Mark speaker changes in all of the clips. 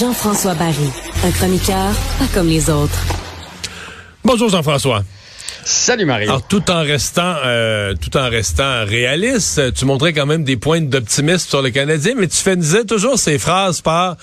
Speaker 1: Jean-François Barry, un chroniqueur pas comme les autres.
Speaker 2: Bonjour Jean-François.
Speaker 3: Salut Marie.
Speaker 2: Alors tout en restant euh, tout en restant réaliste, tu montrais quand même des points d'optimisme sur le Canadien, mais tu faisais toujours ces phrases par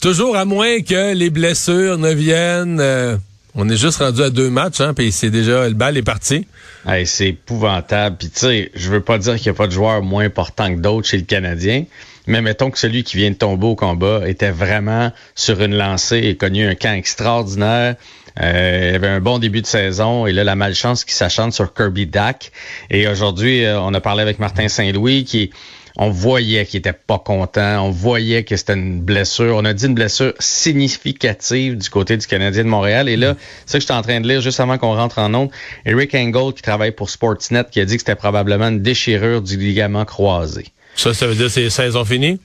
Speaker 2: toujours à moins que les blessures ne viennent. Euh, on est juste rendu à deux matchs, hein, puis c'est déjà le bal est parti.
Speaker 3: Hey, c'est épouvantable. Puis tu sais, je veux pas dire qu'il n'y a pas de joueurs moins importants que d'autres chez le Canadien, mais mettons que celui qui vient de tomber au combat était vraiment sur une lancée et connu un camp extraordinaire. Euh, il avait un bon début de saison et là, la malchance qui s'achante sur Kirby Dack. Et aujourd'hui, euh, on a parlé avec Martin Saint-Louis qui on voyait qu'il était pas content, on voyait que c'était une blessure, on a dit une blessure significative du côté du Canadien de Montréal. Et là, c'est ça que j'étais en train de lire juste avant qu'on rentre en ondes. Eric Engel, qui travaille pour Sportsnet, qui a dit que c'était probablement une déchirure du ligament croisé.
Speaker 2: Ça, ça veut dire que c'est saison finie?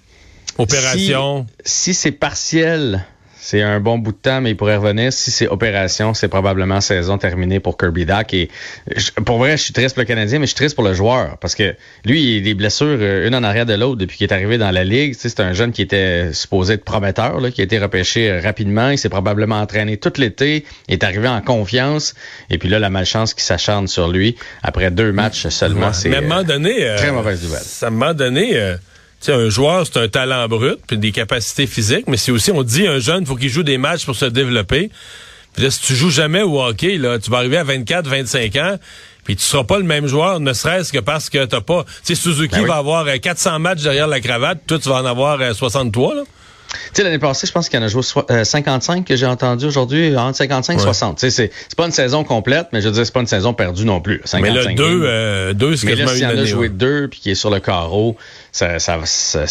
Speaker 2: Opération?
Speaker 3: Si, si c'est partiel, c'est un bon bout de temps, mais il pourrait revenir. Si c'est opération, c'est probablement saison terminée pour Kirby Duck. Et pour vrai, je suis triste pour le Canadien, mais je suis triste pour le joueur parce que lui, il a des blessures euh, une en arrière de l'autre depuis qu'il est arrivé dans la ligue. c'est un jeune qui était supposé être prometteur, là, qui a été repêché euh, rapidement. Il s'est probablement entraîné tout l'été, il est arrivé en confiance. Et puis là, la malchance qui s'acharne sur lui après deux matchs seulement, c'est
Speaker 2: euh, donné,
Speaker 3: très mauvaise nouvelle.
Speaker 2: Ça à moment donné sais, un joueur, c'est un talent brut, puis des capacités physiques, mais c'est aussi, on dit, un jeune, faut qu'il joue des matchs pour se développer. Puis là, si tu joues jamais au hockey, là, tu vas arriver à 24, 25 ans, puis tu seras pas le même joueur, ne serait-ce que parce que t'as pas... Tu sais, Suzuki ben va avoir 400 euh, matchs derrière la cravate, toi, tu vas en avoir 63, euh, là.
Speaker 3: Tu sais, l'année passée, je pense qu'il y en a joué 55 que j'ai entendu aujourd'hui, entre 55 et 60. Tu sais, c'est pas une saison complète, mais je veux dire, c'est pas une saison perdue non plus. 55
Speaker 2: mais là, deux, euh, deux c'est
Speaker 3: Mais là, s'il en a joué deux, puis qui est sur le carreau, ça, ça, ça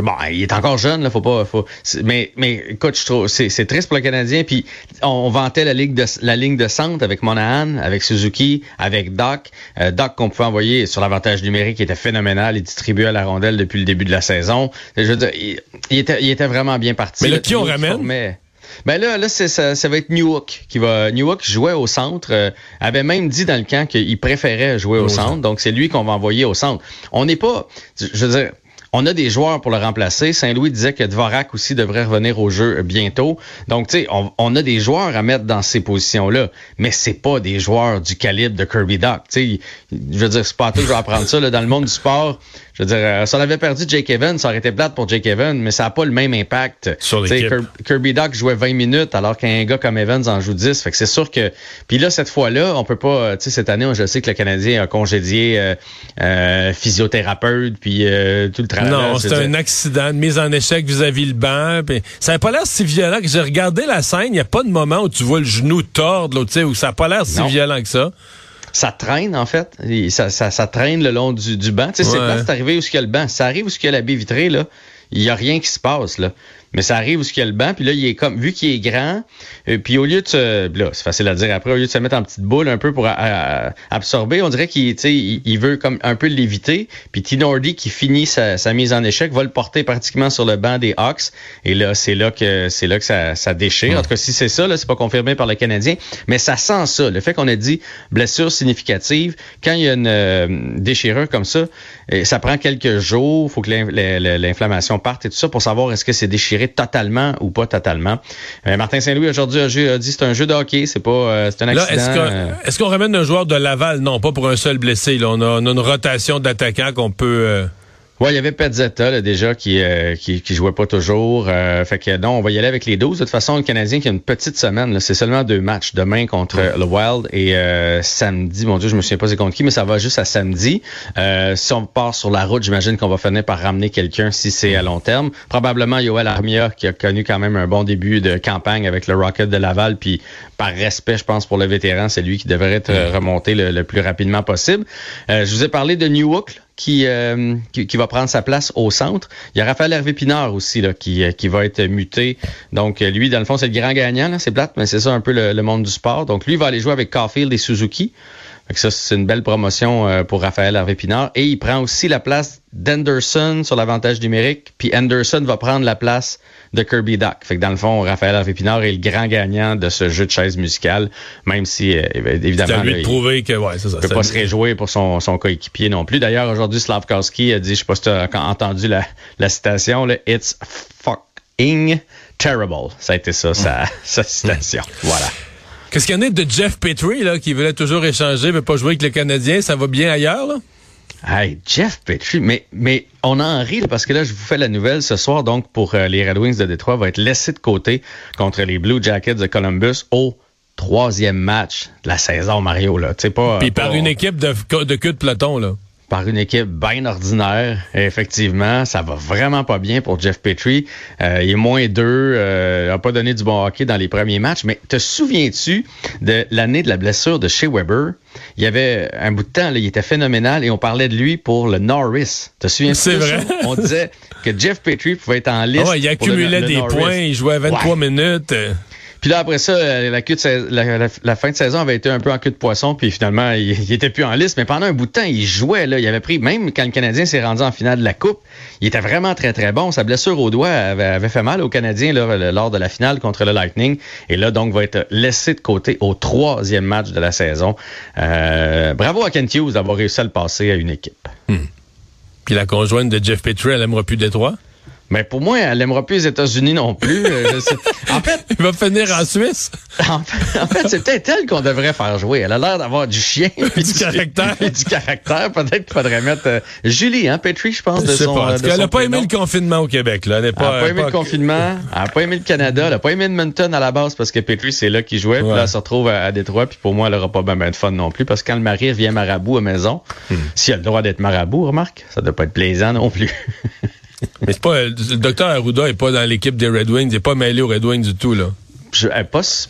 Speaker 3: bon, il est encore jeune, là, faut pas, faut, mais, mais écoute, je trouve, c'est triste pour le Canadien. Puis on, vantait la ligne de la ligne de centre avec Monahan, avec Suzuki, avec Doc, euh, Doc qu'on pouvait envoyer sur l'avantage numérique, qui était phénoménal, il distribuait à la rondelle depuis le début de la saison. Je veux dire, il, était, il était vraiment bien parti.
Speaker 2: Mais là, qui on ramène?
Speaker 3: Ben là, là ça, ça, va être Newhook qui va. Newhook jouait au centre, euh, avait même dit dans le camp qu'il préférait jouer au, centre, donc c'est lui qu'on va envoyer au centre. On n'est pas, je veux dire, on a des joueurs pour le remplacer. Saint-Louis disait que Dvorak aussi devrait revenir au jeu bientôt. Donc, tu sais, on, a des joueurs à mettre dans ces positions-là, mais c'est pas des joueurs du calibre de Kirby Doc. Tu sais, je veux dire, c'est pas tout que je vais apprendre ça. Là, dans le monde du sport, je veux dire, euh, si on avait perdu Jake Evans, ça aurait été plate pour Jake Evans, mais ça n'a pas le même impact.
Speaker 2: Sur
Speaker 3: Kirby Doc jouait 20 minutes alors qu'un gars comme Evans en joue 10. Fait que c'est sûr que. Puis là, cette fois-là, on peut pas. Euh, tu sais, cette année, je sais que le Canadien a congédié euh, euh physiothérapeute, puis tout le travail.
Speaker 2: Non, c'est un accident, une mise en échec vis-à-vis le banc. Puis ça n'a pas l'air si violent que j'ai regardé la scène. Il n'y a pas de moment où tu vois le genou tordre, là, où ça n'a pas l'air si violent que ça
Speaker 3: ça traîne, en fait. Ça, ça, ça traîne le long du, du banc. Tu sais, c'est arrivé où il y a le banc. Ça arrive où il y a la baie vitrée, là. Il n'y a rien qui se passe, là. Mais ça arrive où il y a le banc, puis là, il est comme, vu qu'il est grand, euh, puis au lieu de se, là, c'est facile à dire après, au lieu de se mettre en petite boule un peu pour absorber, on dirait qu'il, il, il veut comme un peu l'éviter. Puis Tinordi qui finit sa, mise en échec va le porter pratiquement sur le banc des Hawks. Et là, c'est là que c'est là que ça, ça déchire. En tout cas, si c'est ça, là, c'est pas confirmé par le Canadien, mais ça sent ça. Le fait qu'on a dit blessure significative, quand il y a une euh, déchirure comme ça, ça prend quelques jours, faut que l'inflammation parte et tout ça pour savoir est-ce que c'est déchiré totalement ou pas totalement. Euh, Martin Saint-Louis aujourd'hui a, dit c'est un jeu de hockey, c'est pas euh, c'est un accident.
Speaker 2: Est-ce qu'on ramène un joueur de Laval? Non, pas pour un seul blessé. Là. On, a, on a une rotation d'attaquants qu'on peut euh,
Speaker 3: Ouais, il y avait Petzetta là, déjà qui, euh, qui, jouait pas toujours. Euh, fait que non, on va y aller avec les 12. De toute façon, le Canadien qui a une petite semaine, c'est seulement deux matchs. Demain contre le Wild et euh, samedi, mon Dieu, je me souviens pas c'est contre qui, mais ça va juste à samedi. si on part sur la route, j'imagine qu'on va finir par ramener quelqu'un si c'est à long terme. Probablement Yoel Armia qui a connu quand même un bon début de campagne avec le Rocket de Laval. Puis par respect, je pense, pour le vétéran, c'est lui qui devrait être remonté le, plus rapidement possible. je vous ai parlé de Euh, qui, qui, va prendre sa place au centre. Il y a Raphaël Hervé Pinard aussi là, qui, euh, qui va être muté. Donc lui, dans le fond, c'est le grand gagnant. C'est plate, mais c'est ça un peu le, monde du sport. Donc lui, va aller jouer avec Caulfield et Suzuki. Ça, c'est une belle promotion euh, pour Raphaël Harvey-Pinard. Et il prend aussi la place d'Anderson sur l'avantage numérique. Puis Anderson va prendre la place de Kirby Duck. Fait que dans le fond, Raphaël Harvey-Pinard est le grand gagnant de ce jeu de chaise musicale, même si, euh, évidemment...
Speaker 2: Lui de prouver que, ouais, c'est ça.
Speaker 3: peut pas se réjouir pour son, son coéquipier non plus. D'ailleurs, aujourd'hui, Slavkowski a dit, je sais pas si tu as entendu la, la citation, là, « It's fucking terrible ». Ça a été ça, sa, sa citation. Voilà.
Speaker 2: Qu'est-ce qu'il y en a de Jeff Petrie, là, qui voulait toujours échanger, mais pas jouer avec les Canadiens? Ça va bien ailleurs, là?
Speaker 3: Hey, Jeff Petrie, mais, mais on en rit parce que là, je vous fais la nouvelle ce soir, donc pour euh, les Red Wings de Détroit, va être laissé de côté contre les Blue Jackets de Columbus au troisième match de la saison, Mario. Là.
Speaker 2: Pas, Puis par une équipe de, de queue de peloton, là
Speaker 3: par une équipe bien ordinaire. effectivement, ça va vraiment pas bien pour Jeff Petrie. Euh, il est moins deux, euh, a pas donné du bon hockey dans les premiers matchs. Mais te souviens-tu de l'année de la blessure de Shea Weber? Il y avait un bout de temps, là, il était phénoménal et on parlait de lui pour le Norris. Te souviens-tu?
Speaker 2: C'est vrai.
Speaker 3: On disait que Jeff Petrie pouvait être en liste.
Speaker 2: Oh, il accumulait des points, il jouait 23 minutes.
Speaker 3: Puis là, après ça, euh, la, fin de saison avait été un peu en queue de poisson, puis finalement, il, il, était plus en liste. Mais pendant un bout de temps, il jouait. Là, il avait pris, même quand le Canadien s'est rendu en finale de la Coupe, il était vraiment très, très bon. Sa blessure au doigt avait, fait mal au Canadien lors de la finale contre le Lightning. Et là, donc, va être laissé de côté au troisième match de la saison. Euh, bravo à Kent Hughes d'avoir réussi à le passer à une équipe.
Speaker 2: Hmm. Puis la conjointe de Jeff Petrie, elle aimera plus Détroit?
Speaker 3: Mais pour moi, elle n'aimera plus les États-Unis non plus. Euh,
Speaker 2: en fait, il va finir en Suisse.
Speaker 3: En fait, c'est peut-être elle qu'on devrait faire jouer. Elle a l'air d'avoir du chien,
Speaker 2: du, caractère,
Speaker 3: du caractère. Peut-être qu'il faudrait mettre euh, Julie, hein, Petrie, je pense.
Speaker 2: Je sais pas. elle n'a pas aimé le confinement au Québec. Là. Elle n'a
Speaker 3: pas, aimé le confinement. Elle n'a pas aimé le Canada. Elle n'a pas aimé Edmonton à la base parce que Petrie, c'est là qu'il jouait. Puis là, elle se retrouve à, Détroit. Puis pour moi, elle n'aura pas bien de fun non plus parce que quand le mari revient marabout à maison, hmm. si elle a le droit d'être marabout, remarque, ça ne doit pas être plaisant non plus.
Speaker 2: Mais c'est pas, le docteur Arruda est pas dans l'équipe des Red Wings, il n'est pas mêlé aux Red Wings du tout, là.
Speaker 3: Je, pas,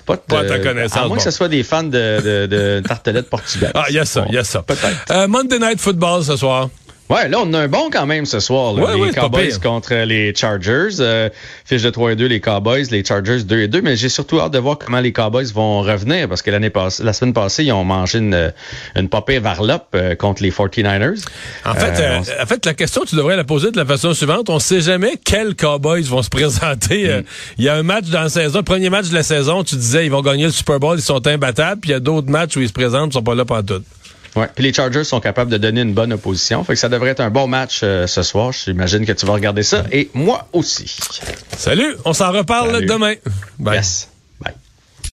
Speaker 3: pas,
Speaker 2: pas à ta connaissance. À
Speaker 3: moins que ce soit des fans de, de, de tartelettes portugaises.
Speaker 2: Ah, il y a ça, il y a ça.
Speaker 3: Peut-être.
Speaker 2: Euh, Monday Night Football ce soir.
Speaker 3: Ouais, là, on a un bon quand même ce soir. Là. les Cowboys contre les Chargers. Euh, fiche de 3 et 2, les Cowboys, les Chargers 2 et 2. Mais j'ai surtout hâte de voir comment les Cowboys vont revenir parce que l'année passée, la semaine passée, ils ont mangé une, une popée varlope euh, contre les 49ers.
Speaker 2: En fait, euh, en fait, la question, tu devrais la poser de la façon suivante. On sait jamais quels Cowboys vont se présenter. Mm. Il y a un match dans la saison, premier match de la saison, tu disais ils vont gagner le Super Bowl, ils sont imbattables. Puis il y a d'autres matchs où ils se présentent, ils sont pas là pour tout.
Speaker 3: Ouais. Puis les Chargers sont capables de donner une bonne opposition. Fait que ça devrait être un bon match euh, ce soir. J'imagine que tu vas regarder ça. Et moi aussi.
Speaker 2: Salut. On s'en reparle demain.
Speaker 3: Bye. Yes.